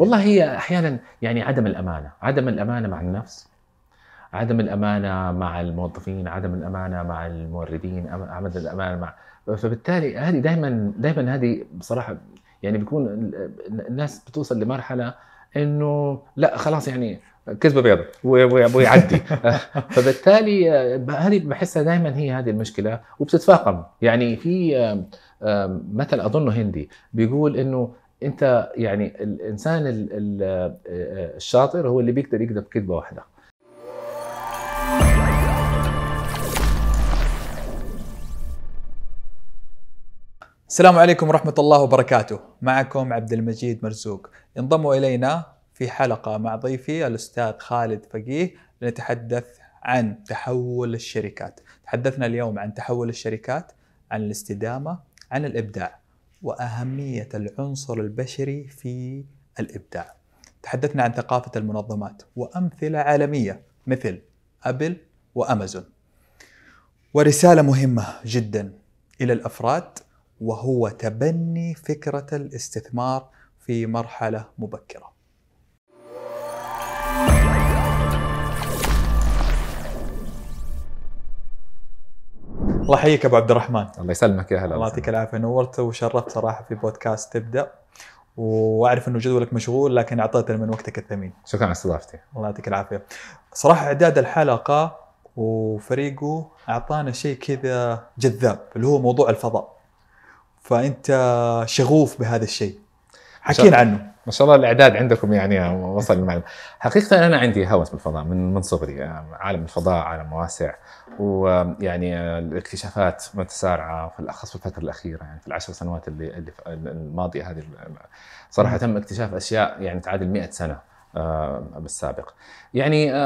والله هي أحيانا يعني عدم الأمانة، عدم الأمانة مع النفس عدم الأمانة مع الموظفين، عدم الأمانة مع الموردين، عدم الأمانة مع فبالتالي هذه دائما دائما هذه بصراحة يعني بيكون الناس بتوصل لمرحلة إنه لا خلاص يعني كذبة بيضة ويعدي. فبالتالي هذه بحسها دائما هي هذه المشكلة وبتتفاقم. يعني في مثل أظنه هندي بيقول إنه انت يعني الانسان الشاطر هو اللي بيقدر يكذب كذبه واحدة. السلام عليكم ورحمة الله وبركاته. معكم عبد المجيد مرزوق. انضموا إلينا في حلقة مع ضيفي الأستاذ خالد فقيه لنتحدث عن تحول الشركات. تحدثنا اليوم عن تحول الشركات عن الاستدامة عن الإبداع. وأهمية العنصر البشري في الإبداع. تحدثنا عن ثقافة المنظمات وأمثلة عالمية مثل أبل وأمازون. ورسالة مهمة جدا إلى الأفراد وهو تبني فكرة الاستثمار في مرحلة مبكرة. الله يحييك أبو عبد الرحمن. الله يسلمك يا هلا الله يعطيك العافية. نورت وشرفت صراحة في بودكاست تبدأ. وأعرف إنه جدولك مشغول لكن اعطيتنا من وقتك الثمين. شكرا على استضافتي. الله يعطيك العافية. صراحة إعداد الحلقة وفريقه أعطانا شيء كذا جذاب اللي هو موضوع الفضاء. فأنت شغوف بهذا الشيء. حكينا. عنه. ما شاء الله الإعداد عندكم يعني وصل المعلومة. حقيقة أنا عندي هوس بالفضاء من من صغري عالم الفضاء عالم واسع. ويعني الاكتشافات متسارعة في الاخص في الفترة الأخيرة يعني في العشر سنوات اللي, اللي الماضية هذه صراحة تم اكتشاف أشياء يعني تعادل 100 سنة. آه، بالسابق. يعني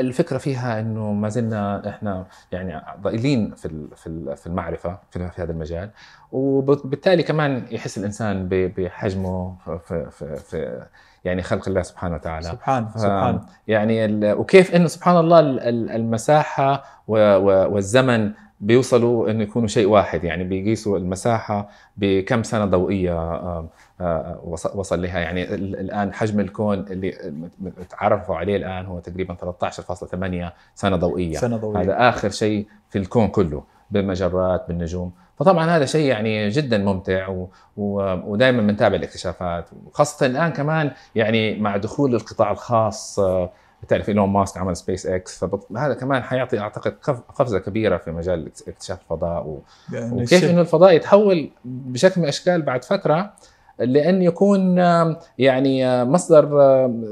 الفكرة فيها إنه ما زلنا إحنا يعني ضئيلين في في المعرفة في هذا المجال. وبالتالي كمان يحس الإنسان بحجمه في, في, في يعني خلق الله سبحانه وتعالى. سبحان سبحان. يعني وكيف إنه سبحان الله المساحة والزمن بيوصلوا انه يكونوا شيء واحد. يعني بيقيسوا المساحة بكم سنة ضوئية آه، آه، وصل لها. يعني الآن حجم الكون اللي تعرفوا عليه الآن هو تقريبا 13.8 سنة ضوئية. سنة ضوئية. هذا آخر شيء في الكون كله بالمجرات بالنجوم. فطبعا هذا شيء يعني جدا ممتع و... و... ودائما بنتابع الاكتشافات. وخاصة الآن كمان يعني مع دخول القطاع الخاص بتعرف إيلون ماسك عمل سبيس إكس فهذا كمان حيعطي أعتقد قفزة كبيرة في مجال اكتشاف الفضاء و... يعني وكيف إنه الفضاء يتحول بشكل من الأشكال بعد فتره لأن يكون يعني مصدر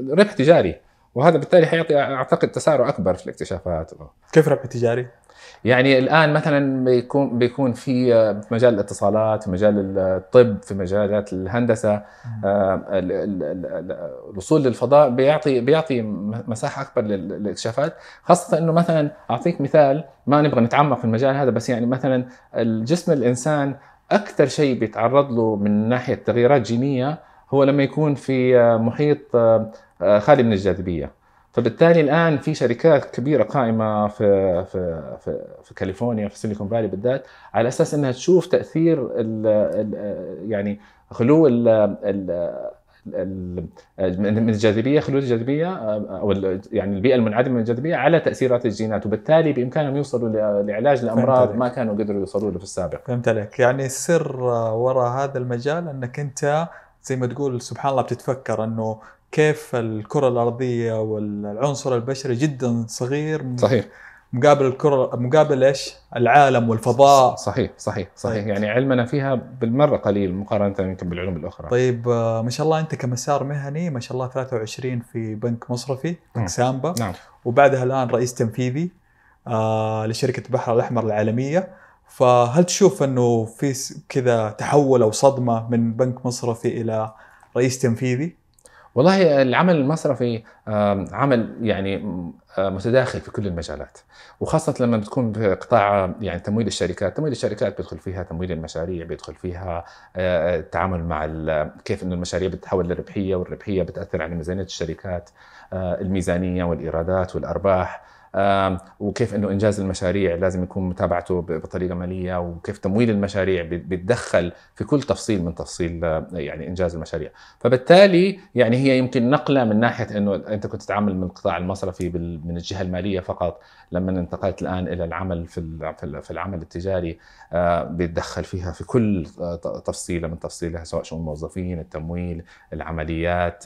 ربح تجاري وهذا بالتالي حيعطي أعتقد تسارع أكبر في الاكتشافات كيف ربح تجاري؟ يعني الآن مثلا بيكون بيكون في مجال الاتصالات في مجال الطب في مجالات الهندسة آه، الوصول للفضاء بيعطي بيعطي مساحة أكبر للاكتشافات. خاصة إنه مثلا أعطيك مثال ما نبغى نتعمق في المجال هذا بس يعني مثلا الجسم الإنسان أكثر شيء بيتعرض له من ناحية تغييرات جينية هو لما يكون في محيط آه، خالي من الجاذبية. فبالتالي الآن في شركات كبيرة قائمة في في في, في كاليفورنيا في سيليكون فالي بالذات على أساس إنها تشوف تأثير ال ال يعني خلو ال ال من الجاذبية خلود الجاذبية أو يعني البيئة المنعدمة من الجاذبية على تأثيرات الجينات. وبالتالي بإمكانهم يوصلوا لعلاج الأمراض ما كانوا قدروا يوصلوا له في السابق. فهمت عليك، يعني السر وراء هذا المجال إنك أنت زي ما تقول سبحان الله بتتفكر إنه كيف الكرة الأرضية والعنصر البشري جدا صغير صحيح. مقابل الكرة مقابل إيش؟ العالم والفضاء. صحيح صحيح صحيح. طيب. يعني علمنا فيها بالمرة قليل مقارنة يمكن بالعلوم الأخرى. طيب آه، ما شاء الله أنت كمسار مهني ما شاء الله 23 في بنك مصرفي بنك سامبا. نعم. وبعدها الآن رئيس تنفيذي آه لشركة البحر الأحمر العالمية. فهل تشوف أنه في كذا تحول أو صدمة من بنك مصرفي إلى رئيس تنفيذي؟ والله العمل المصرفي عمل يعني متداخل في كل المجالات. وخاصة لما بتكون في قطاع يعني تمويل الشركات، تمويل الشركات بيدخل فيها تمويل المشاريع، بيدخل فيها التعامل مع كيف إنه المشاريع بتتحول لربحية والربحية بتأثر على ميزانية الشركات، الميزانية والإيرادات والأرباح، وكيف إنه إنجاز المشاريع لازم يكون متابعته بطريقة مالية وكيف تمويل المشاريع بيتدخل في كل تفصيل من تفصيل آه، يعني إنجاز المشاريع. فبالتالي يعني هي يمكن نقلة من ناحية إنه أنت كنت تتعامل من القطاع المصرفي من الجهة المالية فقط لما انتقلت الآن إلى العمل في في ال- في العمل التجاري آه، بيتدخل فيها في كل آه، تفصيلة من تفصيلها سواء شؤون الموظفين، التمويل، العمليات،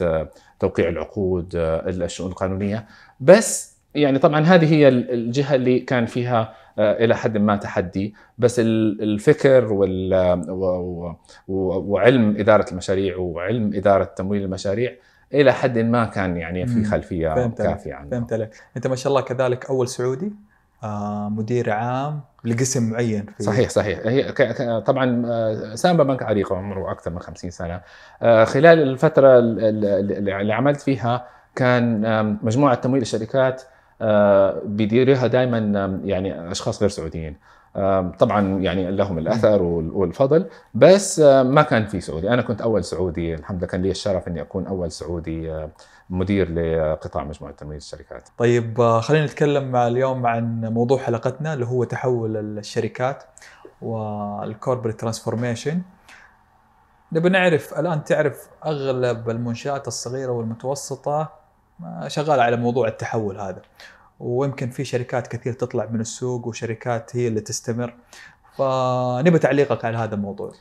توقيع العقود، الشؤون القانونية، بس يعني طبعا هذه هي ال- الجهة اللي كان فيها آه، إلى حد ما تحدي، بس ال- الفكر وال وعلم إدارة المشاريع وعلم إدارة تمويل المشاريع إلى حد ما كان يعني في. خلفية فهمت. كافية عنه. فهمت عليك أنت ما شاء الله كذلك أول سعودي آه مدير عام لقسم معين في صحيح صحيح هي طبعا آه، سامبا بنك عريق عمره أكثر من 50 سنة خلال الفترة ال- ال- اللي عملت فيها كان مجموعة تمويل الشركات بيديرها دائما يعني أشخاص غير سعوديين. طبعا يعني لهم الأثر وال- والفضل بس آه، ما كان في سعودي. أنا كنت أول سعودي. الحمد لله كان لي الشرف إني أكون أول سعودي آه، مدير لقطاع مجموعة تمويل الشركات. طيب آه، خلينا نتكلم اليوم عن موضوع حلقتنا اللي هو تحول الشركات وال corporate transformation نبي نعرف الآن تعرف أغلب المنشآت الصغيرة والمتوسطة شغاله على موضوع التحول هذا. ويمكن في شركات كثير تطلع من السوق وشركات هي اللي تستمر. فنبي تعليقك على هذا الموضوع.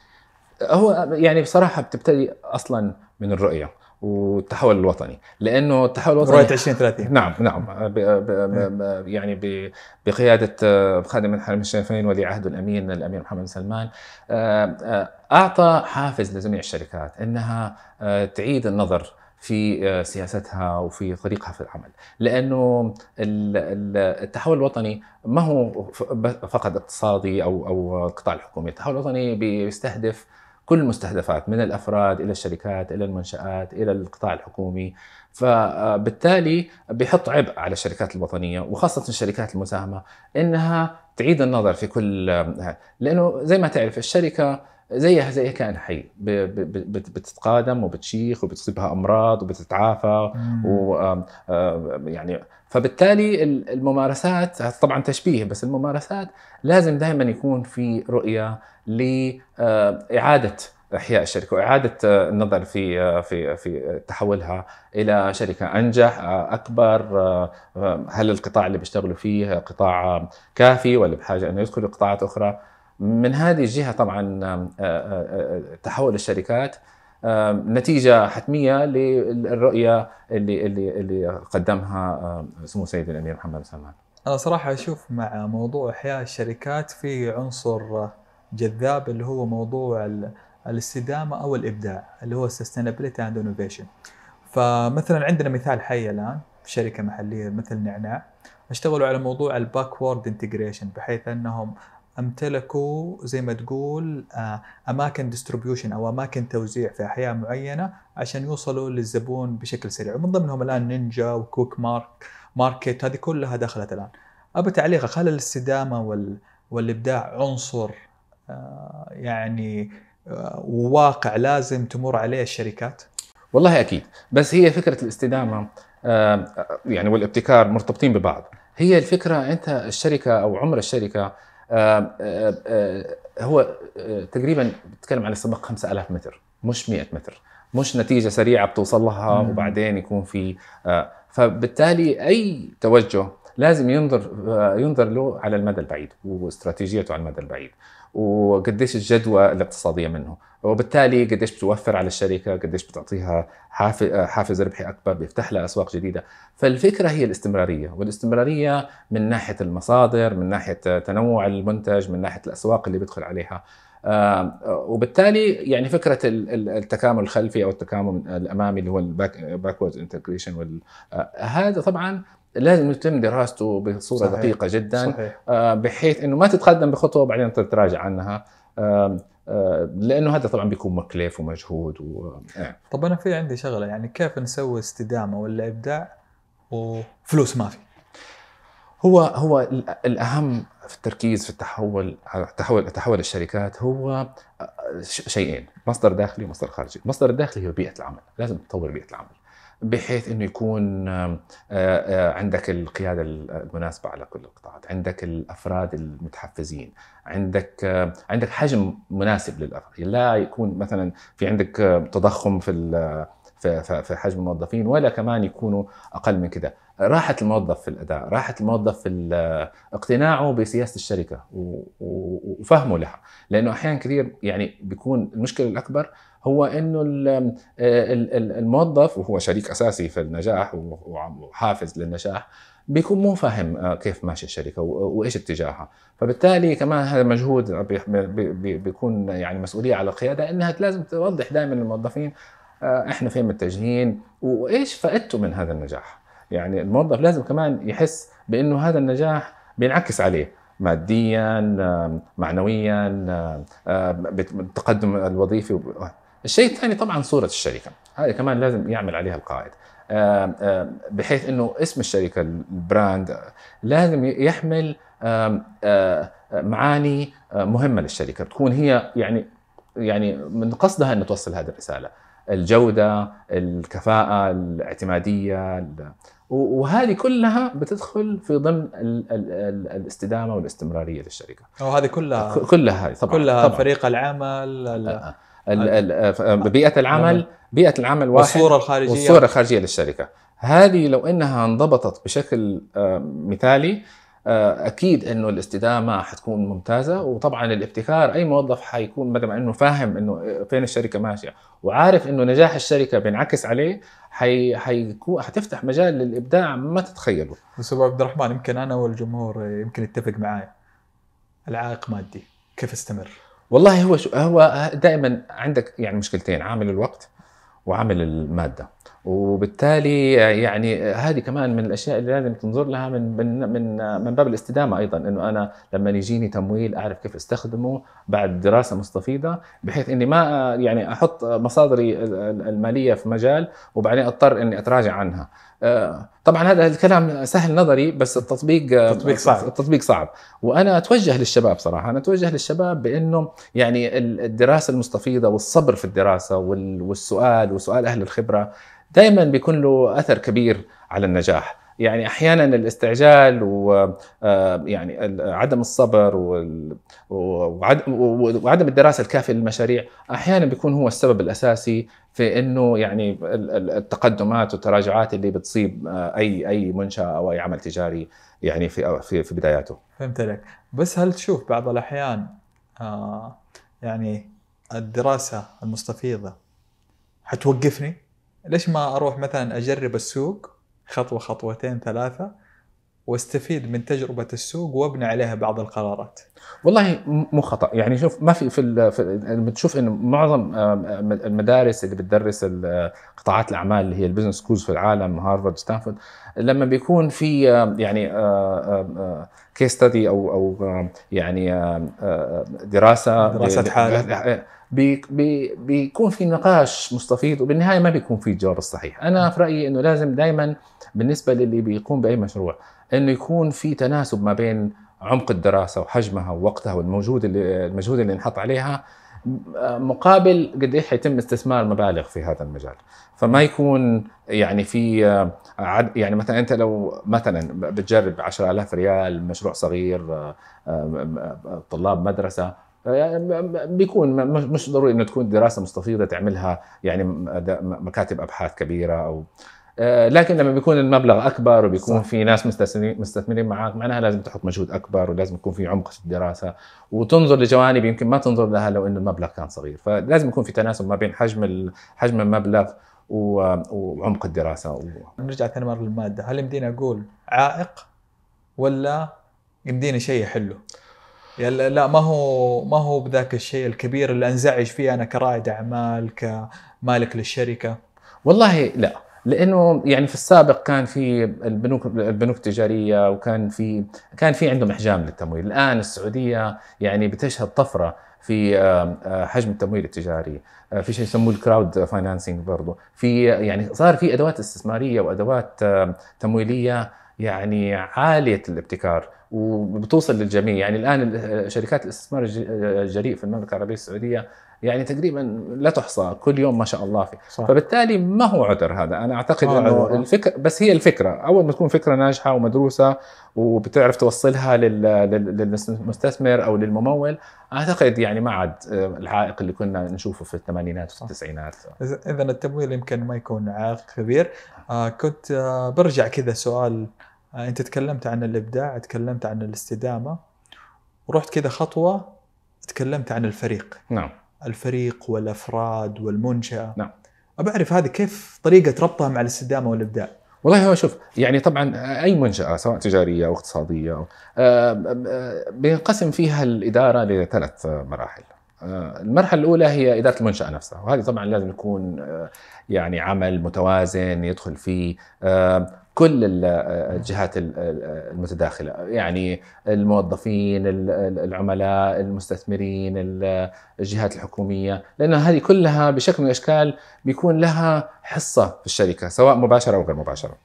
هو يعني بصراحة بتبتدي أصلا من الرؤية والتحول الوطني لأنه التحول الوطني رؤية 2030 نعم نعم. ب ب ب يعني ب بقيادة آه، خادم الحرمين الشريفين ولي عهد الأمين الأمير محمد بن سلمان. آه، آه، أعطى حافز لجميع الشركات إنها تعيد النظر في آه، سياستها وفي طريقها في العمل. لأنه ال- ال- التحول الوطني ما هو فقط اقتصادي أو أو القطاع الحكومي التحول الوطني بيستهدف كل المستهدفات من الأفراد إلى الشركات إلى المنشآت إلى القطاع الحكومي. فبالتالي بيحط عبء على الشركات الوطنية وخاصة الشركات المساهمة إنها تعيد النظر في كل لأنه زي ما تعرف الشركة زيها زي كائن حي بتتقادم وبتشيخ وبتصيبها أمراض وبتتعافى و يعني فبالتالي ال- الممارسات طبعا تشبيه بس الممارسات لازم دائما يكون في رؤية لاعاده إحياء الشركة وإعادة آه، النظر في آه، في في تحولها إلى شركة أنجح آه، أكبر هل القطاع اللي بيشتغلوا فيه قطاع كافي ولا بحاجة أنه يدخلوا قطاعات أخرى؟ من هذه الجهة طبعا آه، آه، آه، تحول الشركات نتيجة حتمية للرؤية اللي اللي اللي قدمها سمو سيدي الأمير محمد بن سلمان. أنا صراحة أشوف مع موضوع إحياء الشركات في عنصر جذاب اللي هو موضوع ال- الاستدامة أو الإبداع اللي هو sustainability and innovation فمثلا عندنا مثال حي الآن في شركة محلية مثل نعناع اشتغلوا على موضوع ال backward integration بحيث أنهم أمتلكوا زي ما تقول آه، أماكن distribution أو أماكن توزيع في أحياء معينة عشان يوصلوا للزبون بشكل سريع. ومن ضمنهم الآن نينجا وكوك مارك ماركت هذه كلها دخلت الآن. ابى تعليقك هل الاستدامة وال والإبداع عنصر آه، يعني آه، وواقع لازم تمر عليه الشركات؟ والله أكيد. بس هي فكرة الاستدامة يعني والابتكار مرتبطين ببعض. هي الفكرة أنت الشركة أو عمر الشركة آه، آه، هو آه، تقريبا بتتكلم عن سبق 5000 متر مش 100 متر مش نتيجة سريعة بتوصل لها. وبعدين يكون في آه، فبالتالي أي توجه لازم ينظر آه، ينظر له على المدى البعيد واستراتيجيته على المدى البعيد وقديش الجدوى الاقتصادية منه. وبالتالي قديش بتوفر على الشركة قديش بتعطيها حاف- حافز ربحي أكبر بيفتح لها أسواق جديدة. فالفكرة هي الاستمرارية والاستمرارية من ناحية المصادر من ناحية تنوع المنتج من ناحية الأسواق اللي بيدخل عليها. آه، وبالتالي يعني فكرة ال- ال- التكامل الخلفي أو التكامل الأمامي اللي هو ال backward integration هذا طبعا لازم يتم دراسته بصورة صحيح. دقيقة جدا صحيح آه، بحيث إنه ما تتقدم بخطوة وبعدين تتراجع عنها آه، لأنه هذا طبعا بيكون مكلف ومجهود و... آه. طب أنا في عندي شغلة يعني كيف نسوي استدامة ولا إبداع وفلوس ما في هو هو ال- الأهم في التركيز في التحول على تحول تحول الشركات هو شيئين مصدر داخلي ومصدر خارجي، المصدر الداخلي هو بيئة العمل، لازم تطور بيئة العمل. بحيث إنه يكون عندك القيادة المناسبة على كل القطاعات، عندك الأفراد المتحفزين، عندك عندك حجم مناسب للأفراد، لا يكون مثلا في عندك تضخم في في حجم الموظفين ولا كمان يكونوا أقل من كده، راحه الموظف في الأداء، راحه الموظف في اقتناعه بسياسة الشركة وفهمه لها، لأنه أحيانا كثير يعني بيكون المشكلة الأكبر هو إنه الموظف وهو شريك أساسي في النجاح وحافز للنجاح بيكون مو فاهم آه، كيف ماشي الشركة وإيش اتجاهها. فبالتالي كمان هذا مجهود بيكون يعني مسؤولية على القيادة إنها لازم توضح دائما للموظفين آه، إحنا فين متجهين وإيش فائدته من هذا النجاح. يعني الموظف لازم كمان يحس بإنه هذا النجاح بينعكس عليه ماديا معنويا بالتقدم الوظيفي الشيء الثاني طبعا صورة الشركة. هذه كمان لازم يعمل عليها القائد. بحيث إنه اسم الشركة البراند لازم يحمل معاني مهمة للشركة. تكون هي يعني يعني من قصدها ان توصل هذه الرسالة. الجودة الكفاءة الاعتمادية وهذه كلها بتدخل في ضمن الاستدامة والاستمرارية للشركة. وهذه كلها كلها هذه طبعا كلها طبعًا. فريق العمل بيئة العمل بيئة العمل واحد والصورة الخارجية. والصورة الخارجية للشركة. هذه لو إنها انضبطت بشكل آه، مثالي آه، أكيد إنه الاستدامة حتكون ممتازة وطبعا الابتكار أي موظف حيكون ما إنه فاهم إنه فين الشركة ماشية وعارف إنه نجاح الشركة بينعكس عليه حي حيكون حتفتح مجال للإبداع ما تتخيله. بس أبو عبد الرحمن يمكن أنا والجمهور يمكن يتفق معي العائق مادي كيف استمر؟ والله هو شو هو دائما عندك يعني مشكلتين عامل الوقت وعامل المادة. وبالتالي يعني هذه كمان من الأشياء اللي لازم تنظر لها من من من من باب الاستدامة أيضا إنه أنا لما يجيني تمويل أعرف كيف أستخدمه بعد دراسة مستفيضه بحيث إني ما يعني أحط مصادري المالية في مجال وبعدين أضطر إني أتراجع عنها. طبعا هذا الكلام سهل نظري بس التطبيق التطبيق صعب. التطبيق صعب. وأنا أتوجه للشباب صراحة. أنا أتوجه للشباب بأنه يعني الدراسة المستفيضه والصبر في الدراسة والسؤال وسؤال أهل الخبرة دائما بيكون له أثر كبير على النجاح. يعني أحيانا الاستعجال ويعني آه، عدم الصبر وعدم الدراسة الكافية للمشاريع أحيانا بيكون هو السبب الأساسي في إنه يعني التقدمات والتراجعات اللي بتصيب آه، أي أي منشأة أو أي عمل تجاري يعني في في في بداياته. فهمت عليك، بس هل تشوف بعض الأحيان آه يعني الدراسة المستفيضة حتوقفني؟ ليش ما أروح مثلا أجرب السوق خطوة خطوتين ثلاثة واستفيد من تجربة السوق وابني عليها بعض القرارات. والله مو خطأ يعني شوف ما في في, في بتشوف انه معظم المدارس اللي بتدرس قطاعات الأعمال اللي هي ال business schools في العالم هارفارد ستانفورد لما بيكون في يعني case study أو أو يعني دراسة دراسه حالة بي بي بيكون في نقاش مستفيض وبالنهاية ما بيكون في الجواب الصحيح، أنا في رأيي إنه لازم دائما بالنسبة للي بيقوم بأي مشروع إنه يكون في تناسب ما بين عمق الدراسة وحجمها ووقتها والموجود اللي المجهود اللي انحط عليها مقابل قد إيش حيتم استثمار مبالغ في هذا المجال. فما يكون يعني في يعني مثلا أنت لو مثلا بتجرب 10000 ريال مشروع صغير طلاب مدرسة بيكون مش ضروري إنه تكون دراسة مستفيضة تعملها يعني مكاتب أبحاث كبيرة أو آه، لكن لما بيكون المبلغ أكبر وبيكون صح. في ناس مستثمرين معك معناها لازم تحط مجهود أكبر ولازم يكون في عمق في الدراسة وتنظر لجوانب يمكن ما تنظر لها لو انه المبلغ كان صغير فلازم يكون في تناسب ما بين حجم حجم المبلغ وعمق الدراسة و... نرجع ثاني مرة للمادة هل يمديني أقول عائق ولا يمديني شيء يحله؟ يعني لا ما هو ما هو بذاك الشيء الكبير اللي أنزعج فيه أنا كرائد أعمال كمالك للشركة. والله لا لأنه يعني في السابق كان في البنوك البنوك التجارية وكان في كان في عندهم احجام للتمويل، الآن السعودية يعني بتشهد طفرة في آه، آه، حجم التمويل التجاري، آه، في شيء يسموه الكراود فاينانسنج برضه، في يعني صار في أدوات استثمارية وأدوات تمويلية يعني عالية الابتكار. وبتوصل للجميع. يعني الآن شركات الاستثمار الجريء في المملكة العربية السعودية يعني تقريبا لا تحصى كل يوم ما شاء الله في صح. فبالتالي ما هو عذر هذا؟ أنا أعتقد آه، أنه عذر. الفكرة بس هي الفكرة. أول ما تكون فكرة ناجحة ومدروسة وبتعرف توصلها لل- لل- للمستثمر أو للممول أعتقد يعني ما عاد آه، العائق اللي كنا نشوفه في الثمانينات. وفي التسعينات. إذا التمويل يمكن ما يكون عائق كبير. آه كنت آه برجع كذا سؤال انت تكلمت عن الإبداع تكلمت عن الاستدامة ورحت كذا خطوة تكلمت عن الفريق. نعم. الفريق والأفراد والمنشأة. نعم. ابى أعرف هذه كيف طريقة ربطها مع الاستدامة والإبداع؟ والله هو شوف يعني طبعا أي منشأة سواء تجارية أو اقتصادية أو آه، آه، بينقسم فيها الإدارة لثلاث مراحل. آه، المرحلة الأولى هي إدارة المنشأة نفسها وهذه طبعا لازم يكون آه، يعني عمل متوازن يدخل فيه آه، كل آه، الجهات ال- ال- المتداخلة. يعني الموظفين ال- ال- العملاء المستثمرين ال- الجهات الحكومية. لأن هذه كلها بشكل من الأشكال بيكون لها حصة في الشركة سواء مباشرة أو غير مباشرة.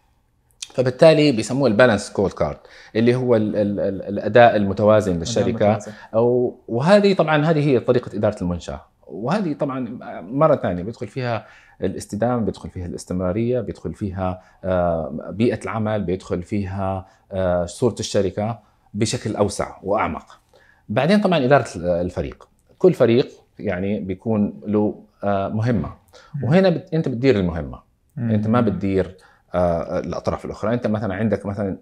فبالتالي بيسموه ال balanced scorecard اللي هو ال ال ال الأداء المتوازن للشركة. أو وهذه طبعا هذه هي طريقة إدارة المنشأة. وهذه طبعا مرة ثانية بيدخل فيها الاستدامة بيدخل فيها الاستمرارية بيدخل فيها آه، بيئة العمل بيدخل فيها آه، صورة الشركة بشكل أوسع وأعمق. بعدين طبعا إدارة الفريق. كل فريق يعني بيكون له آه، مهمة. وهنا بت- أنت بتدير المهمة. أنت ما بتدير الأطراف الأخرى. أنت مثلا عندك مثلا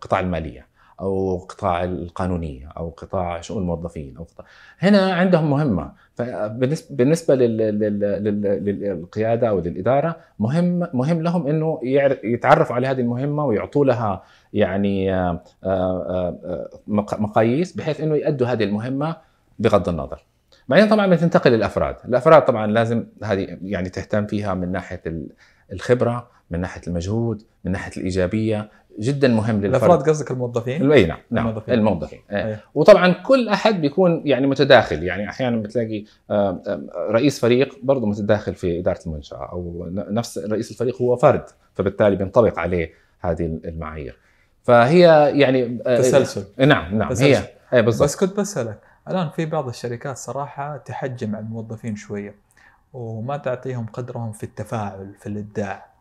قطاع المالية. أو قطاع القانونية أو قطاع شؤون الموظفين أو قطاع. هنا عندهم مهمة. فبالنسبه بالنسبة لل- لل- لل- للقيادة أو للإدارة مهم مهم لهم إنه يتعرفوا على هذه المهمة ويعطوا لها يعني آه، آه، آه، مق- مقاييس بحيث إنه يؤدوا هذه المهمة بغض النظر. بعدين طبعا بتنتقل للأفراد. الأفراد طبعا لازم هذه يعني تهتم فيها من ناحية ال- الخبرة من ناحية المجهود من ناحية الإيجابية. جدا مهم للفرد. الأفراد قصدك الموظفين؟ اي نعم نعم الموظفين. الموظفين. إيه. أيه. وطبعا كل أحد بيكون يعني متداخل. يعني أحيانا بتلاقي رئيس فريق برضه متداخل في إدارة المنشأة أو نفس رئيس الفريق هو فرد فبالتالي بينطبق عليه هذه المعايير. فهي يعني آه، تسلسل. نعم نعم تسلسل. هي اي بالضبط. بس كنت بسألك الآن في بعض الشركات صراحة تحجم على الموظفين شوية وما تعطيهم قدرهم في التفاعل في الإبداع. آه،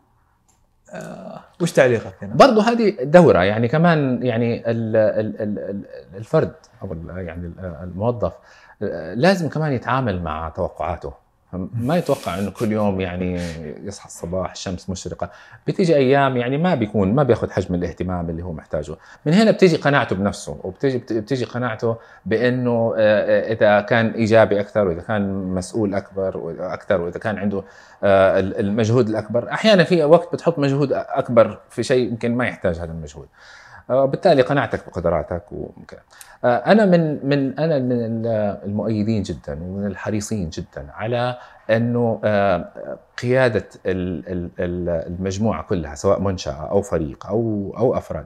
وش تعليقك هنا؟ برضه هذه دورة يعني كمان يعني ال ال ال ال- الفرد ال- يعني ال- الموظف لازم كمان يتعامل مع توقعاته ما يتوقع إنه كل يوم يعني يصحى الصباح الشمس مشرقة. بتيجي أيام يعني ما بيكون ما بياخذ حجم الاهتمام اللي هو محتاجه. من هنا بتيجي قناعته بنفسه وبتيجي بتيجي قناعته بإنه آه، إذا كان إيجابي أكثر وإذا كان مسؤول أكبر وأكثر وإذا كان عنده آه، المجهود الأكبر. أحيانا في وقت بتحط مجهود أكبر في شيء يمكن ما يحتاج هذا المجهود. آه، بالتالي قناعتك بقدراتك وممكن. آه، أنا من من أنا من المؤيدين جدا ومن الحريصين جدا على أنه آه، قيادة ال- ال- ال- المجموعة كلها سواء منشأة أو فريق أو أو أفراد.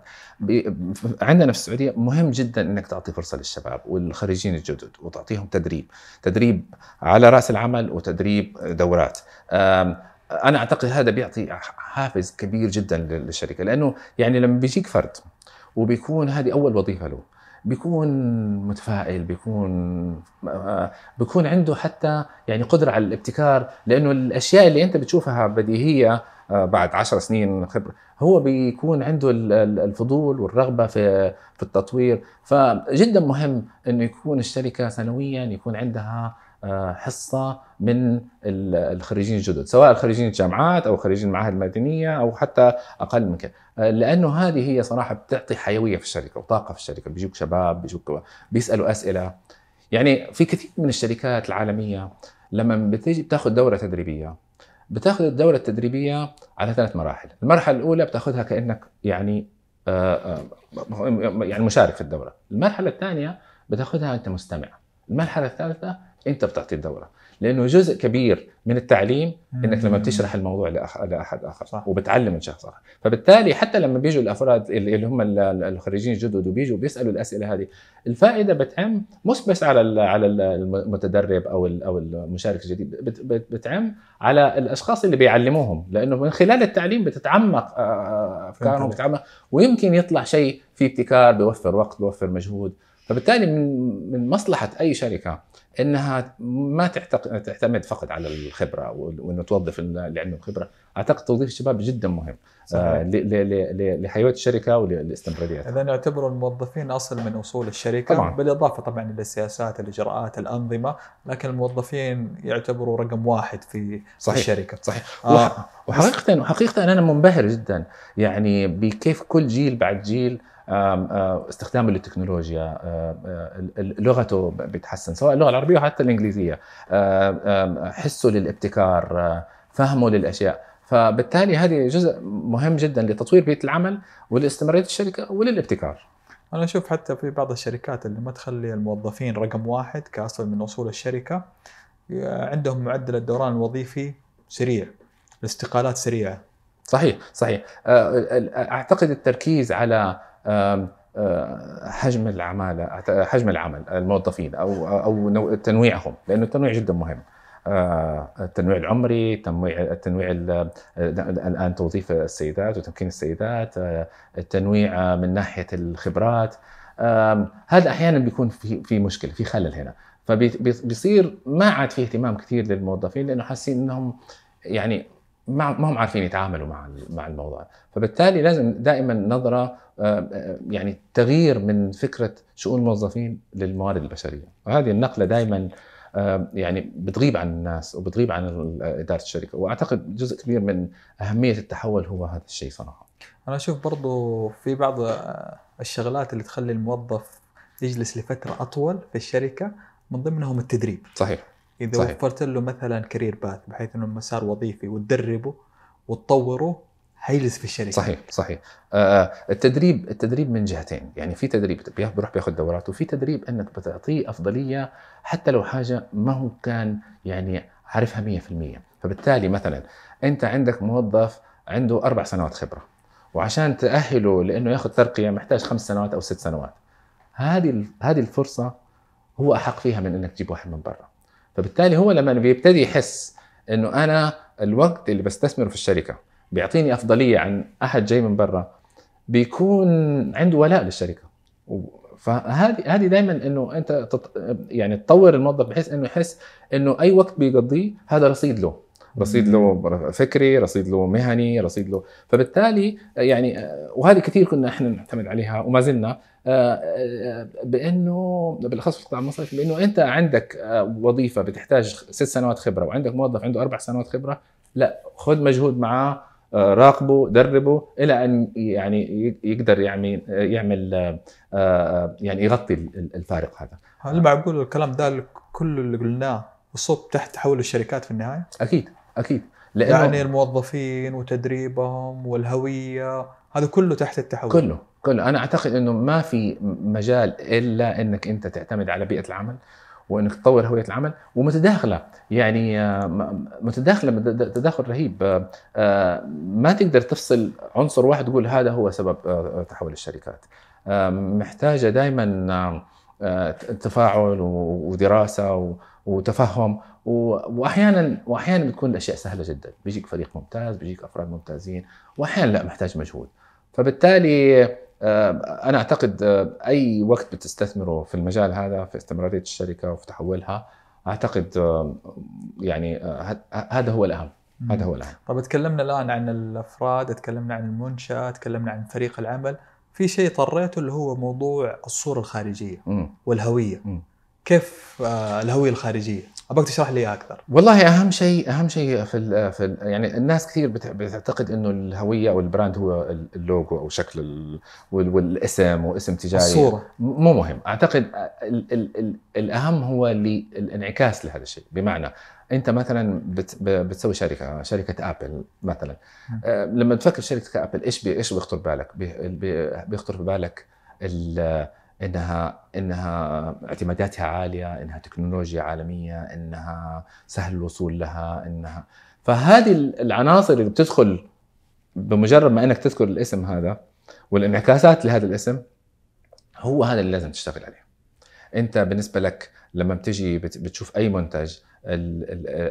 عندنا في السعودية مهم جدا إنك تعطي فرصة للشباب والخريجين الجدد وتعطيهم تدريب. تدريب على رأس العمل وتدريب دورات. أنا أعتقد هذا بيعطي حافز كبير جدا للشركة لأنه يعني لما بيجيك فرد وبيكون هذه أول وظيفة له بيكون متفائل بيكون بيكون عنده حتى يعني قدرة على الابتكار لأنه الأشياء اللي أنت بتشوفها بديهية آه، بعد عشر سنين خبرة هو بيكون عنده ال- ال- الفضول والرغبة في في التطوير. فجدا مهم إنه يكون الشركة سنويا يكون عندها حصة من ال- الخريجين الجدد سواء خريجين الجامعات أو خريجين المعاهد المدنية أو حتى أقل من كده. آه، لأنه هذه هي صراحة بتعطي حيوية في الشركة وطاقة في الشركة بيجوك شباب بيجوك بيسألوا أسئلة. يعني في كثير من الشركات العالمية لما بتيجي بتاخذ دورة تدريبية بتاخذ الدورة التدريبية على ثلاث مراحل. المرحلة الأولى بتاخذها كأنك يعني آه، آه، يعني مشارك في الدورة. المرحلة الثانية بتاخذها أنت مستمع. المرحلة الثالثة انت بتعطي الدورة. لأنه جزء كبير من التعليم إنك لما بتشرح الموضوع. لأحد آخر صح. وبتعلم من شخص آخر. فبالتالي حتى لما بيجوا الأفراد اللي هم ال- ال- الخريجين الجدد وبيجوا بيسألوا الأسئلة هذه الفائدة بتعم مش بس على على ال- المتدرب أو أو المشارك الجديد بت- بت- بتعم على الأشخاص اللي بيعلموهم. لأنه من خلال التعليم بتتعمق آه، أفكارهم فهمت. بتتعمق. ويمكن يطلع شيء فيه ابتكار بيوفر وقت بيوفر مجهود. فبالتالي من من مصلحة أي شركة إنها ما تعتمد فقط على الخبرة وإنه توظف اللي عندهم خبره أعتقد توظيف الشباب جدا مهم آه، صحيح. ل- ل- ل- ل- لحياه الشركة وللاستمرارية إذا يعتبروا الموظفين أصل من أصول الشركة طبعاً. بالإضافة طبعا للسياسات الإجراءات الأنظمة لكن الموظفين يعتبروا رقم واحد في صحيح. الشركة صحيح آه. وح- وحقيقة وحقيقه أنا منبهر جدا يعني بكيف كل جيل بعد جيل استخدامه للتكنولوجيا آه، آه، لغته بتحسن سواء اللغة العربية وحتى الإنجليزية. آه، حسه للابتكار آه، فهمه للأشياء. فبالتالي هذه جزء مهم جدا لتطوير بيئة العمل ولاستمراريه الشركة وللابتكار. أنا أشوف حتى في بعض الشركات اللي ما تخلي الموظفين رقم واحد كأصل من أصول الشركة عندهم معدل الدوران الوظيفي سريع الاستقالات سريعة. صحيح صحيح. آه، أعتقد التركيز على آه، حجم العمالة حجم العمل الموظفين أو أو تنويعهم لأنه التنويع جدا مهم. التنويع العمري التنويع التنويع ال- الآن توظيف السيدات وتمكين السيدات التنويع من ناحية الخبرات. هذا أحيانا بيكون في في مشكلة في خلل هنا. فبيصير ما عاد في اهتمام كثير للموظفين لأنه حاسين إنهم يعني ما ما هم عارفين يتعاملوا مع مع الموضوع. فبالتالي لازم دائما نظرة آه، آه، يعني تغيير من فكرة شؤون الموظفين للموارد البشرية. وهذه النقلة دائما آه، يعني بتغيب عن الناس وبتغيب عن إدارة الشركة. وأعتقد جزء كبير من أهمية التحول هو هذا الشيء صراحة. أنا أشوف برضو في بعض الشغلات اللي تخلي الموظف يجلس لفترة أطول في الشركة من ضمنهم التدريب. صحيح. إذا صحيح. وفرت له مثلا كارير باث بحيث إنه مسار وظيفي وتدربه وتطوره حيجلس في الشركة. صحيح صحيح. آه، التدريب التدريب من جهتين. يعني في تدريب بيروح بياخذ دورات وفي تدريب إنك بتعطيه أفضلية حتى لو حاجة ما هو كان يعني عارفها 100% فبالتالي مثلا أنت عندك موظف عنده أربع سنوات خبرة وعشان تأهله لأنه ياخذ ترقية محتاج خمس سنوات أو ست سنوات. هذه هذه الفرصة هو أحق فيها من إنك تجيب واحد من برا. فبالتالي هو لما بيبتدي يحس إنه أنا الوقت اللي بستثمره في الشركة بيعطيني أفضلية عن أحد جاي من برا بيكون عنده ولاء للشركة. فهذه هذه دائما إنه أنت تط... يعني تطور الموظف بحيث إنه يحس إنه أي وقت بيقضيه هذا رصيد له. رصيد له فكري رصيد له مهني رصيد له. فبالتالي يعني وهذه كثير كنا إحنا نعتمد عليها وما زلنا. بأنه بالأخص في القطاع المصرفي بأنه أنت عندك آه، وظيفة بتحتاج ست سنوات خبرة وعندك موظف عنده أربع سنوات خبرة لا خذ مجهود معاه آه، راقبه دربه إلى أن يعني يقدر يعمل يعمل آه، آه، يعني يغطي ال- الفارق هذا هل معقول الكلام ده كله اللي قلناه يصب تحت تحول الشركات في النهاية؟ أكيد أكيد لأنه يعني الموظفين وتدريبهم والهوية هذا كله تحت التحول. كله كله. أنا أعتقد إنه ما في مجال إلا إنك أنت تعتمد على بيئة العمل وإنك تطور هوية العمل ومتداخلة. يعني آه، متداخلة تداخل رهيب. آه، آه، ما تقدر تفصل عنصر واحد تقول هذا هو سبب تحول الشركات. محتاجة دائما تفاعل ودراسة وتفهم. و- واحيانا وأحيانا بتكون الأشياء سهلة جدا. بيجيك فريق ممتاز بيجيك أفراد ممتازين وأحيانا لا محتاج مجهود. فبالتالي آه، أنا أعتقد آه، أي وقت بتستثمره في المجال هذا في استمرارية الشركة وفي تحولها أعتقد آه، يعني هذا- هو الأهم. هذا هو الأهم. طب تكلمنا الآن عن الأفراد تكلمنا عن المنشأة تكلمنا عن فريق العمل. في شيء طريته اللي هو موضوع الصورة الخارجية. والهوية. كيف آه، الهوية الخارجية؟ أبغاك تشرح لي أكثر. والله أهم شيء أهم شيء في ال في ال يعني الناس كثير بت- بتعتقد إنه الهوية أو ال brand هو ال- اللوجو أو شكل ال وال- والاسم واسم تجاري. الصورة. مو مهم. أعتقد ال ال ال الأهم هو الانعكاس لهذا الشيء. بمعنى أنت مثلا بت بتسوي شركة شركة آبل مثلا. آه، لما تفكر شركة آبل إيش إيش بيخطر بالك بي- بي- بيخطر في بالك ال- إنها إنها اعتماداتها عالية إنها تكنولوجيا عالمية إنها سهل الوصول لها إنها فهذه العناصر اللي بتدخل بمجرد ما إنك تذكر الاسم هذا والانعكاسات لهذا الاسم هو هذا اللي لازم تشتغل عليه أنت بالنسبة لك لما بتجي بت- بتشوف أي منتج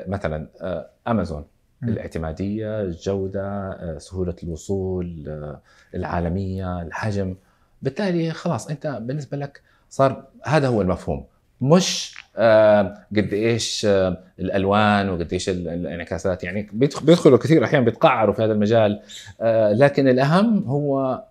مثلا آه، أمازون. الاعتمادية الجودة آه، سهولة الوصول آه، العالمية الحجم بالتالي خلاص انت بالنسبة لك صار هذا هو المفهوم. مش آه قد إيش آه الألوان وقد إيش ال- الانعكاسات. يعني بيدخ- بيدخلوا كثير أحيانا بيتقعروا في هذا المجال آه لكن الأهم هو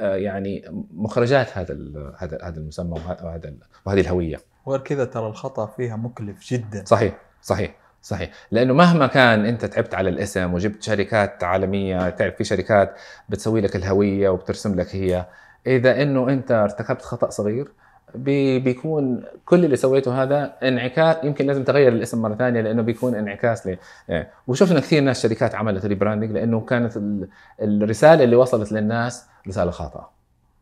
يعني مخرجات هذا هذا هذا المسمى وه- وهذا وهذه الهوية. وغير كذا ترى الخطأ فيها مكلف جدا. صحيح صحيح صحيح. لأنه مهما كان أنت تعبت على الاسم وجبت شركات عالمية تعرف في شركات بتسوي لك الهوية وبترسم لك هي إذا إنه أنت ارتكبت خطأ صغير بي بيكون كل اللي سويته هذا انعكاس يمكن لازم تغير الاسم مرة ثانية لأنه بيكون انعكاس ل يعني وشفنا كثير ناس شركات عملت ريبراندنج لأنه كانت ال- الرسالة اللي وصلت للناس رسالة خاطئة.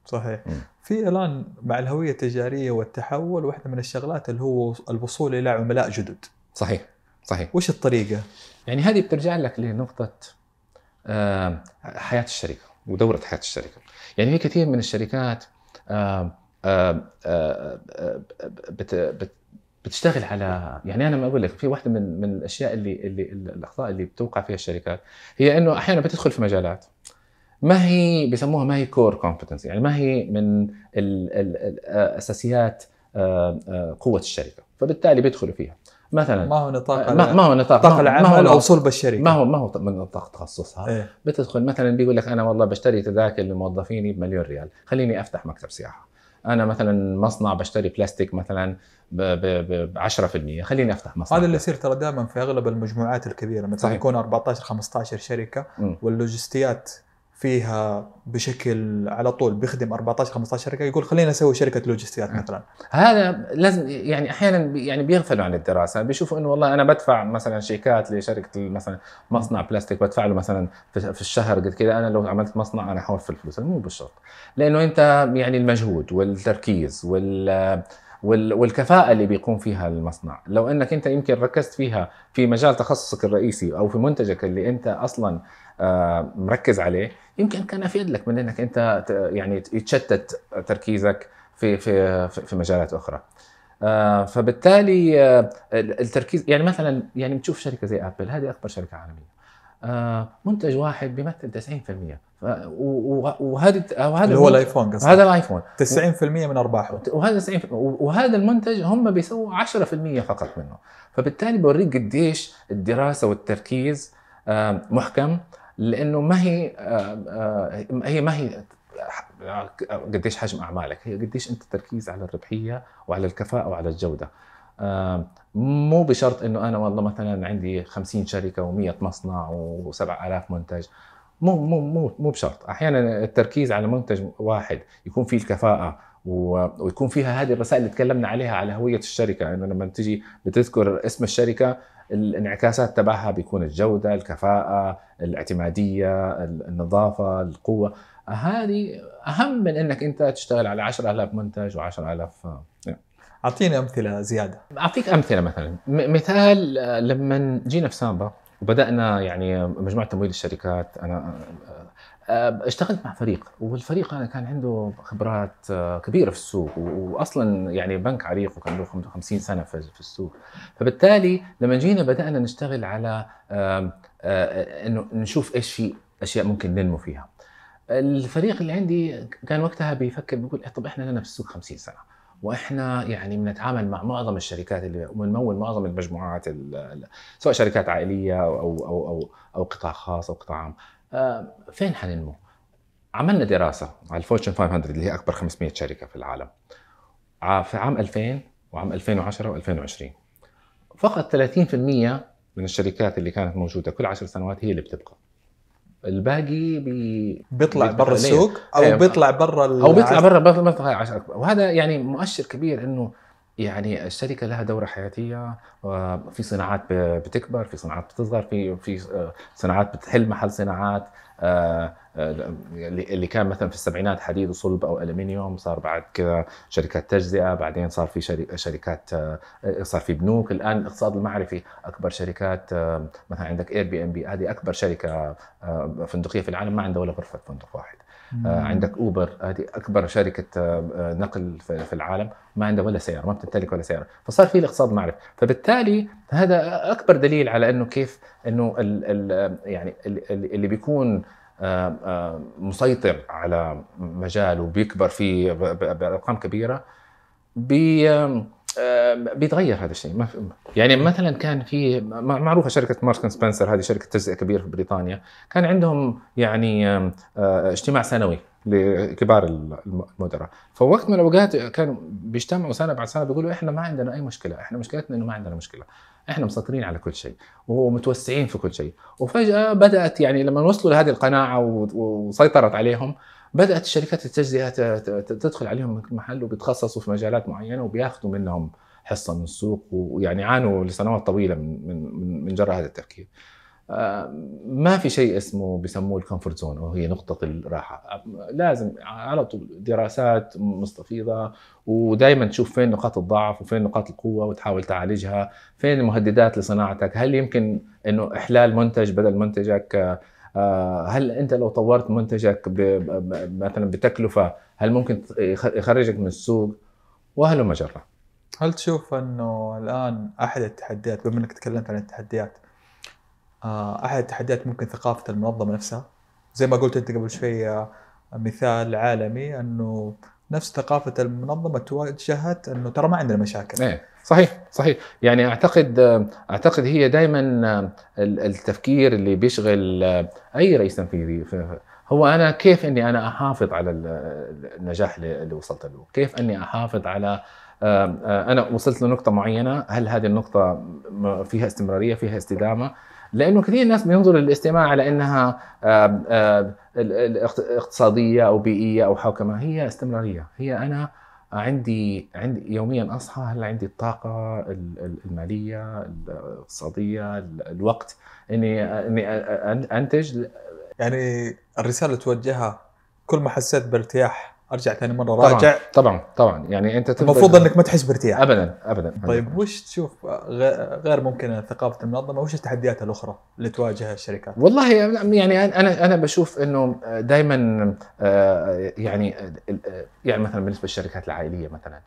صحيح. مم. في الان مع الهوية التجارية والتحول واحدة من الشغلات اللي هو الوصول إلى عملاء جدد. صحيح صحيح. وش الطريقة؟ يعني هذه بترجع لك لنقطة آه، حياة الشركة ودورة حياة الشركة. يعني في كثير من الشركات آه، آه، آه، بت- بت- بتشتغل على يعني أنا ما أقول لك في واحدة من من الأشياء اللي اللي الأخطاء اللي بتوقع فيها الشركات هي إنه أحيانا بتدخل في مجالات ما هي بيسموها ما هي core competence يعني ما هي من ال- أساسيات قوة الشركة فبالتالي بيدخلوا فيها. مثلا. ما هو نطاق ما, ما هو نطاق. نطاق ما هو- ما العمل أو صلب الشركة. ما هو ما هو من نطاق تخصصها. إيه. بتدخل مثلا بيقول لك أنا والله بشتري تذاكر لموظفيني بمليون ريال. خليني أفتح مكتب سياحة. أنا مثلا مصنع بشتري بلاستيك مثلا ب ب- ب 10% خليني أفتح مصنع هذا اللي. يصير ترى دائما في أغلب المجموعات الكبيرة. مثلا صحيح. يكون 14 15 شركة. واللوجستيات فيها بشكل على طول بيخدم 14 15 شركة يقول خلينا نسوي شركة لوجستيات. مثلا. هذا لازم يعني أحيانا يعني بيغفلوا عن الدراسة. بيشوفوا إنه والله أنا بدفع مثلا شيكات لشركة مثلا مصنع بلاستيك بدفع له مثلا في الشهر قد كذا أنا لو عملت مصنع أنا حوفر الفلوس. مو بالشرط. لأنه أنت يعني المجهود والتركيز وال وال- والكفاءة اللي بيقوم فيها المصنع. لو إنك أنت يمكن ركزت فيها في مجال تخصصك الرئيسي أو في منتجك اللي أنت أصلا مركز عليه. يمكن كان افيد لك من إنك أنت يعني يتشتت تركيزك في في في مجالات أخرى. آه، فبالتالي آه، التركيز يعني مثلا يعني بتشوف شركة زي ابل هذه أكبر شركة عالمية. آه، منتج واحد بيمثل 90% ف- و- و- وهذا وهذا اللي هو الآيفون قصدي هذا الآيفون. 90% من أرباحه. وهذا 90% وهذا المنتج هم بيسووا 10% فقط منه. فبالتالي بوريك قديش الدراسة والتركيز آه، محكم. لأنه ما هي آه، آه، هي ما هي قديش حجم أعمالك؟ هي قديش أنت تركيز على الربحية وعلى الكفاءة وعلى الجودة. آه، مو بشرط إنه أنا والله مثلا عندي 50 شركة و100 مصنع و7000 منتج. مو مو مو مو بشرط. أحيانا التركيز على منتج واحد يكون فيه الكفاءة ويكون فيها هذه الرسائل اللي تكلمنا عليها على هوية الشركة. إنه لما تجي بتذكر اسم الشركة الانعكاسات تبعها بيكون الجودة، الكفاءة، الاعتمادية، النظافة، القوة، هذه أهم من إنك أنت تشتغل على 10000 منتج و10000 أعطيني أمثلة زيادة. أعطيك أمثلة مثلا. مثال آه، لما جينا في سامبا وبدأنا يعني مجموعة تمويل الشركات أنا آه، اشتغلت مع فريق والفريق أنا كان عنده خبرات آه، كبيرة في السوق واصلا يعني بنك عريق وكان له 50 سنة في السوق. فبالتالي لما جينا بدأنا نشتغل على آه، إنه نشوف إيش في أشياء ممكن ننمو فيها. الفريق اللي عندي كان وقتها بيفكر بيقول إيه طب إحنا لنا في السوق 50 سنة وإحنا يعني بنتعامل مع معظم الشركات اللي وبنمول معظم المجموعات ال- ال- سواء شركات عائلية أو أو أو أو, قطاع خاص أو قطاع عام. آه، فين حننمو؟ عملنا دراسة على الفورتشن 500 اللي هي أكبر 500 شركة في العالم ع- في عام 2000 وعام 2010 و2020 فقط 30% من الشركات اللي كانت موجودة كل 10 سنوات هي اللي بتبقى الباقي بي بيطلع برا؟ السوق أو إيه. بيطلع برا أو بيطلع برا برا. وهذا يعني مؤشر كبير إنه يعني الشركة لها دورة حياتية وفي صناعات ب- بتكبر في صناعات بتصغر في في آه، صناعات بتحل محل صناعات آه، آه، اللي كان مثلا في السبعينات حديد وصلب أو الومنيوم صار بعد كذا شركات تجزئة بعدين صار في شركات آه، صار في بنوك. الآن الاقتصاد المعرفي أكبر شركات آه، مثلا عندك Airbnb هذه أكبر شركة آه، فندقية في العالم ما عندها ولا غرفة فندق واحد. آه، عندك أوبر هذه أكبر شركة آه، آه، نقل في العالم ما عندها ولا سيارة ما بتمتلك ولا سيارة. فصار في الاقتصاد المعرفي فبالتالي هذا أكبر دليل على إنه كيف إنه ال ال يعني ال- ال- اللي بيكون آه، آه، مسيطر على مجال وبيكبر فيه بأرقام كبيرة بي آه، بيتغير هذا الشيء. ما يعني مثلا كان في معروفة شركة مارك سبنسر هذه شركة تجزئة كبيرة في بريطانيا. كان عندهم يعني آه، اجتماع سنوي لكبار المدراء. فوقت من الأوقات كانوا بيجتمعوا سنة بعد سنة بيقولوا إحنا ما عندنا أي مشكلة. إحنا مشكلتنا إنه ما عندنا مشكلة. إحنا مسيطرين على كل شيء ومتوسعين في كل شيء. وفجأة بدأت يعني لما وصلوا لهذه القناعة وسيطرت عليهم بدأت الشركات التجزئه تدخل عليهم محل وبيتخصصوا في مجالات معينة وبياخذوا منهم حصة من السوق ويعني عانوا لسنوات طويلة من من من- من جراء هذا التفكير. آه، ما في شيء اسمه بيسموه ال comfort zone وهي نقطة الراحة آه، لازم على طول دراسات مستفيضة ودائما تشوف فين نقاط الضعف وفين نقاط القوة وتحاول تعالجها فين المهددات لصناعتك هل يمكن إنه إحلال منتج بدل منتجك آه، هل أنت لو طورت منتجك مثلا بتكلفة هل ممكن يخ- يخرجك من السوق؟ وهلم جرى هل تشوف إنه الآن أحد التحديات بما إنك تكلمت عن التحديات آه، أحد التحديات ممكن ثقافة المنظمة نفسها؟ زي ما قلت أنت قبل شوي آه، مثال عالمي إنه نفس ثقافة المنظمة توجهت إنه ترى ما عندنا مشاكل. إيه. صحيح صحيح. يعني أعتقد أعتقد هي دائما التفكير اللي بيشغل أي رئيس تنفيذي. هو أنا كيف إني أنا أحافظ على ال- النجاح اللي وصلت له؟ كيف إني أحافظ على آه، أنا وصلت لنقطة معينة؟ هل هذه النقطة فيها استمرارية فيها استدامة؟ لأنه كثير ناس بينظروا للاستماع على إنها ال- الاقت- اقتصادية أو بيئية أو حوكمة. هي استمرارية. هي أنا عندي عندي يوميا أصحى هل عندي الطاقة ال- ال- المالية الاقتصادية ال- الوقت إني إني أنتج. يعني الرسالة توجهها كل ما حسيت بارتياح أرجع ثاني مرة طبعا راجع. طبعا طبعا يعني أنت المفروض إنك ما تحس بارتياح. ابدا ابدا طيب وش تشوف غير ممكن ثقافه المنظمة وش التحديات الأخرى اللي تواجهها الشركات؟ والله يعني أنا أنا بشوف إنه دائما يعني يعني مثلا بالنسبة للشركات العائلية مثلا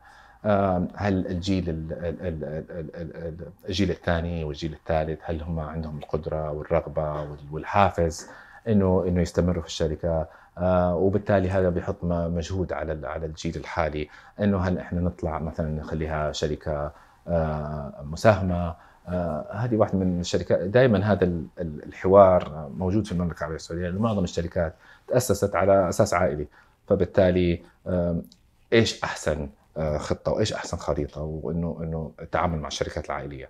آه، هل الجيل ال- ال- ال- ال- ال- ال- الجيل الثاني والجيل الثالث هل هم عندهم القدرة والرغبة وال- والحافز؟ إنه إنه يستمروا في الشركة. آه، وبالتالي هذا بيحط مجهود على على الجيل الحالي. إنه هل إحنا نطلع مثلا نخليها شركة آه، مساهمة؟ آه، هذه واحدة من الشركات. دائما هذا ال- ال- الحوار موجود في المملكة العربية السعودية معظم الشركات تأسست على أساس عائلي. فبالتالي إيش أحسن خطة وإيش أحسن خريطة؟ وإنه إنه التعامل مع الشركات العائلية.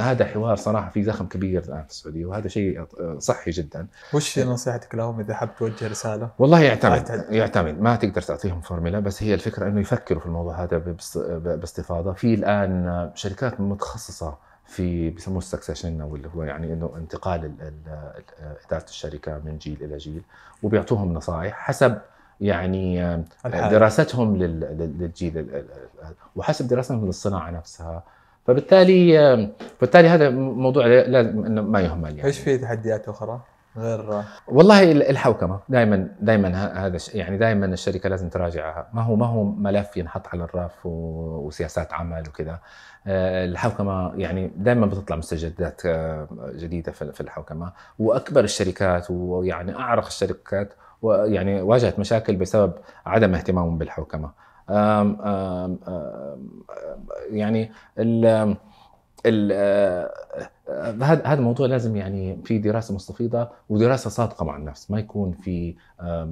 هذا حوار صراحة في زخم كبير الآن في السعودية وهذا شيء آه، صحي جدا وش نصيحتك لهم إذا حاب توجه رسالة؟ والله يعتمد. يعتمد ما تقدر تعطيهم فورمولا بس هي الفكرة إنه يفكروا في الموضوع هذا باستفاضة في الآن شركات متخصصة في بيسموه ال succession أو اللي هو يعني إنه انتقال ال- ال- ال- إدارة الشركة من جيل إلى جيل وبيعطوهم نصائح حسب يعني الحالة. دراستهم لل- لل- للجيل وحسب دراستهم للصناعة نفسها فبالتالي بالتالي هذا موضوع لازم إنه ما يهمل يعني إيش في تحديات أخرى غير والله ال- الحوكمة. دائما دائما هذا يعني دائما الشركة لازم تراجعها. ما هو ما هو ملف ينحط على الرف وسياسات عمل وكذا. آه، الحوكمة يعني دائما بتطلع مستجدات آه، جديدة في الحوكمة. وأكبر الشركات ويعني أعرق الشركات ويعني واجهت مشاكل بسبب عدم اهتمامهم بالحوكمة. يعني ال ال- آه، هذا هذا الموضوع لازم يعني في دراسة مستفيضة ودراسة صادقة مع النفس ما يكون في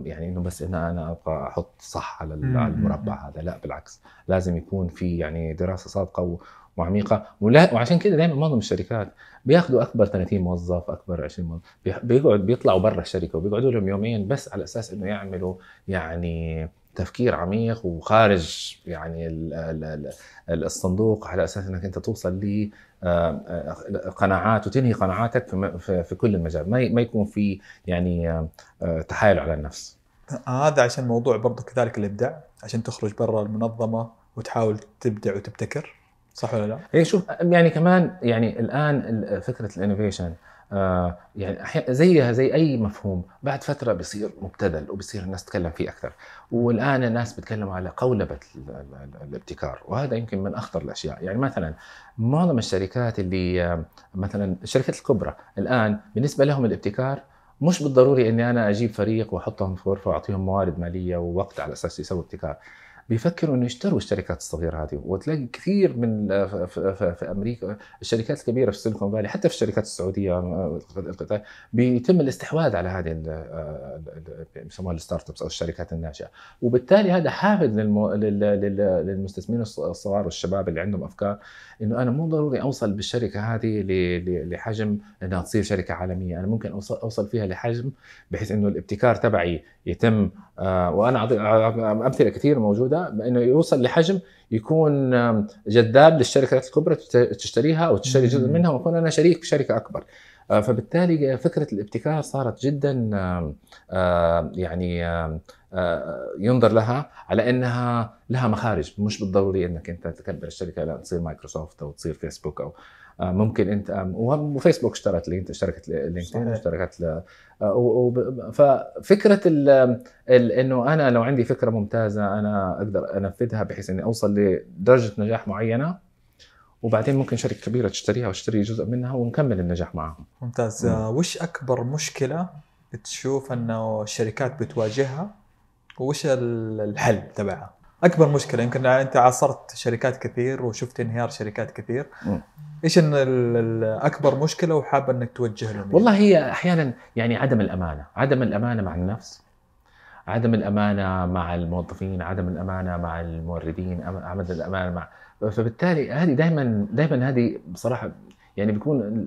يعني إنه بس أنا أنا أبغى أحط صح على ال- على المربع هذا لا بالعكس لازم يكون في يعني دراسة صادقة وعميقة. وعشان كده دائما معظم الشركات بياخذوا أكبر 30 موظف أكبر 20 موظف بيقعد بيطلعوا برا الشركة وبيقعدوا لهم يومين بس على أساس إنه يعملوا يعني تفكير عميق وخارج يعني ال- ال- ال- الصندوق على أساس إنك أنت توصل ل آه، آه، قناعات وتنهي قناعاتك في كل المجال ما ما يكون في يعني آه، تحايل على النفس هذا عشان موضوع برضو كذلك الإبداع عشان تخرج برا المنظمة وتحاول تبدع وتبتكر صح ولا لا؟ هي شوف يعني كمان يعني الآن ال- فكرة الإنوفيشن آه يعني زيها زي أي مفهوم بعد فترة بيصير مبتذل وبصير الناس تتكلم فيه أكثر. والآن الناس بيتكلموا على قولبة ال- ال- ال- الابتكار وهذا يمكن من أخطر الأشياء. يعني مثلا معظم الشركات اللي آه، مثلا الشركات الكبرى الآن بالنسبة لهم الابتكار مش بالضروري إني أنا أجيب فريق وأحطهم في غرفة وأعطيهم موارد مالية ووقت على أساس يسووا ابتكار. بيفكروا إنه يشتروا الشركات الصغيرة هذه. وتلاقي كثير من في, في, في أمريكا الشركات الكبيرة في السيليكون فالي حتى في الشركات السعودية القطاع بيتم الاستحواذ على هذه بيسموها الستارت ابس أو الشركات الناشئه وبالتالي هذا حافز للمستثمرين الصغار والشباب اللي عندهم أفكار إنه أنا مو ضروري أوصل بالشركة هذه لحجم إنها تصير شركة عالمية. أنا ممكن أوصل فيها لحجم بحيث إنه الابتكار تبعي يتم آه، وأنا أمثلة كثير موجودة بأنه يوصل لحجم يكون جذاب للشركات الكبرى تشتريها أو تشتري جزء منها واكون أنا شريك في شركة أكبر. آه، فبالتالي فكرة الابتكار صارت جدا آه، يعني ينظر لها على أنها لها مخارج مش بالضروري أنك أنت تكبر الشركة لا تصير مايكروسوفت أو تصير فيسبوك أو آه، ممكن انت وفيسبوك اشترت LinkedIn اشتركت LinkedIn اشتركت آه، ففكرة انه أنا لو عندي فكرة ممتازة أنا أقدر انفذها بحيث اني اوصل لدرجة نجاح معينة وبعدين ممكن شركة كبيرة تشتريها وتشتري جزء منها ونكمل النجاح معهم. ممتاز، م. وش أكبر مشكلة بتشوف أنه الشركات بتواجهها وش الحل تبعها؟ أكبر مشكلة يمكن أنت عاصرت شركات كثير وشفت انهيار شركات كثير م. إيش أكبر مشكلة وحابه إنك توجه لهم والله هي أحيانا يعني عدم الأمانة عدم الأمانة مع النفس عدم الأمانة مع الموظفين عدم الأمانة مع الموردين عدم الأمانة مع فبالتالي هذه دائما دائما هذه بصراحة يعني بيكون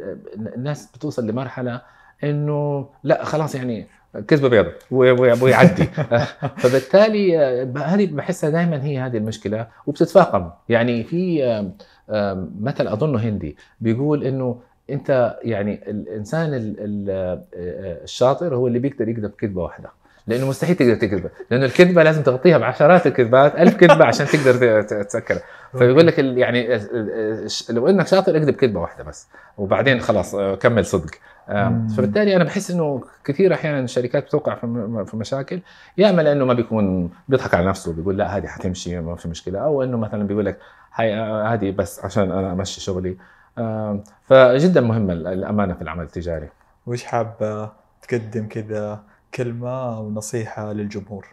الناس بتوصل لمرحلة إنه لا خلاص يعني كذبة بيضة ويعدي. فبالتالي هذه بحسها دائما هي هذه المشكلة وبتتفاقم. يعني في مثل أظنه هندي بيقول إنه أنت يعني الإنسان الشاطر هو اللي بيقدر يكذب كذبة واحدة. لأنه مستحيل تقدر تكذبه. لأنه الكذبة لازم تغطيها بعشرات الكذبات ألف كذبة عشان تقدر تسكرها فيقول لك يعني لو إنك شاطر اكذب كذبة واحدة بس وبعدين خلاص كمل صدق. فبالتالي أنا بحس إنه كثير أحيانا الشركات بتوقع في مشاكل. يا إما لأنه ما بيكون بيضحك على نفسه بيقول لا هذه حتمشي ما في مشكلة. أو إنه مثلا بيقول لك هاي هذه بس عشان أنا أمشي شغلي. فجدا مهمه الأمانة في العمل التجاري. وش حاب تقدم كذا كلمة أو نصيحة للجمهور؟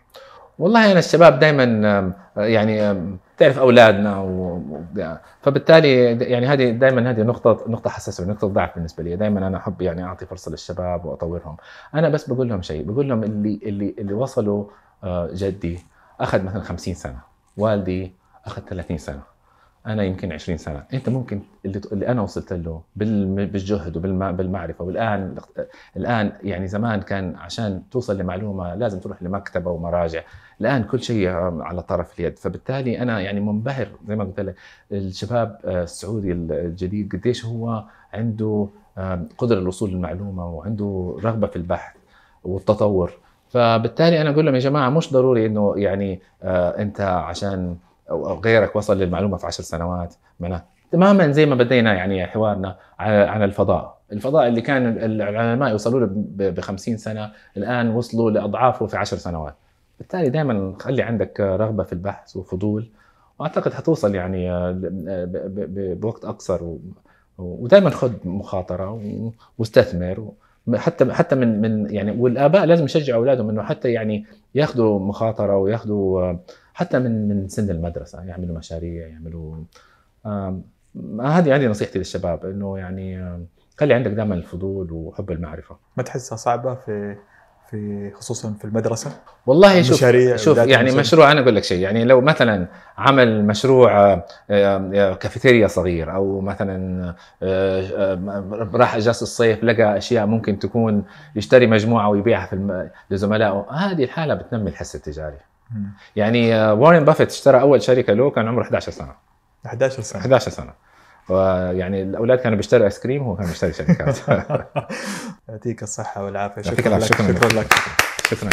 والله أنا الشباب دائما يعني تعرف أولادنا و... فبالتالي يعني هذه دائما هذه نقطة نقطة حساسة ونقطه ضعف بالنسبة لي. دائما أنا أحب يعني أعطي فرصة للشباب وأطورهم. أنا بس بقول لهم شيء بقول لهم اللي اللي اللي وصلوا آه، جدي أخذ مثلا 50 سنة والدي أخذ 30 سنة. أنا يمكن 20 سنة. أنت ممكن اللي, اللي أنا وصلت له بالجهد وبالمعرفه والآن الآن يعني زمان كان عشان توصل لمعلومة لازم تروح لمكتبة ومراجع. الآن كل شيء على طرف اليد. فبالتالي أنا يعني منبهر زي ما قلت لك الشباب السعودي الجديد قديش هو عنده قدرة للوصول للمعلومة وعنده رغبة في البحث والتطور. فبالتالي أنا أقول لهم يا جماعة مش ضروري إنه يعني آه، أنت عشان أو غيرك وصل للمعلومة في عشر سنوات. معناه تماما زي ما بدينا يعني حوارنا عن الفضاء. الفضاء اللي كان العلماء يوصلوا له ب 50 سنة الآن وصلوا لأضعافه في 10 سنوات. بالتالي دائما خلي عندك رغبة في البحث وفضول وأعتقد حتوصل يعني بوقت أقصر ودائما خذ مخاطرة واستثمر حتى حتى من من يعني والآباء لازم يشجعوا أولادهم إنه حتى يعني ياخذوا مخاطرة وياخذوا حتى من من سن المدرسة يعملوا مشاريع يعملوا هذه هذه نصيحتي للشباب إنه يعني خلي عندك دائما الفضول وحب المعرفة. ما تحسها صعبة في في خصوصا في المدرسة؟ والله شوف مشاريع شوف يعني مشاريع. مشروع أنا أقول لك شيء يعني لو مثلا عمل مشروع كافيتيريا صغير أو مثلا راح إجازة الصيف لقى أشياء ممكن تكون يشتري مجموعة ويبيعها في لزملائه هذه الحالة بتنمي الحس التجاري. يعني وارين بافيت اشترى أول شركة له كان عمره 11 سنة. 11 سنة. 11 سنة. ويعني الأولاد كانوا بيشتروا ايس كريم وهو كان بيشتري شركات. يعطيك الصحة والعافية. شكرا لك. شكرا لك. شكرا.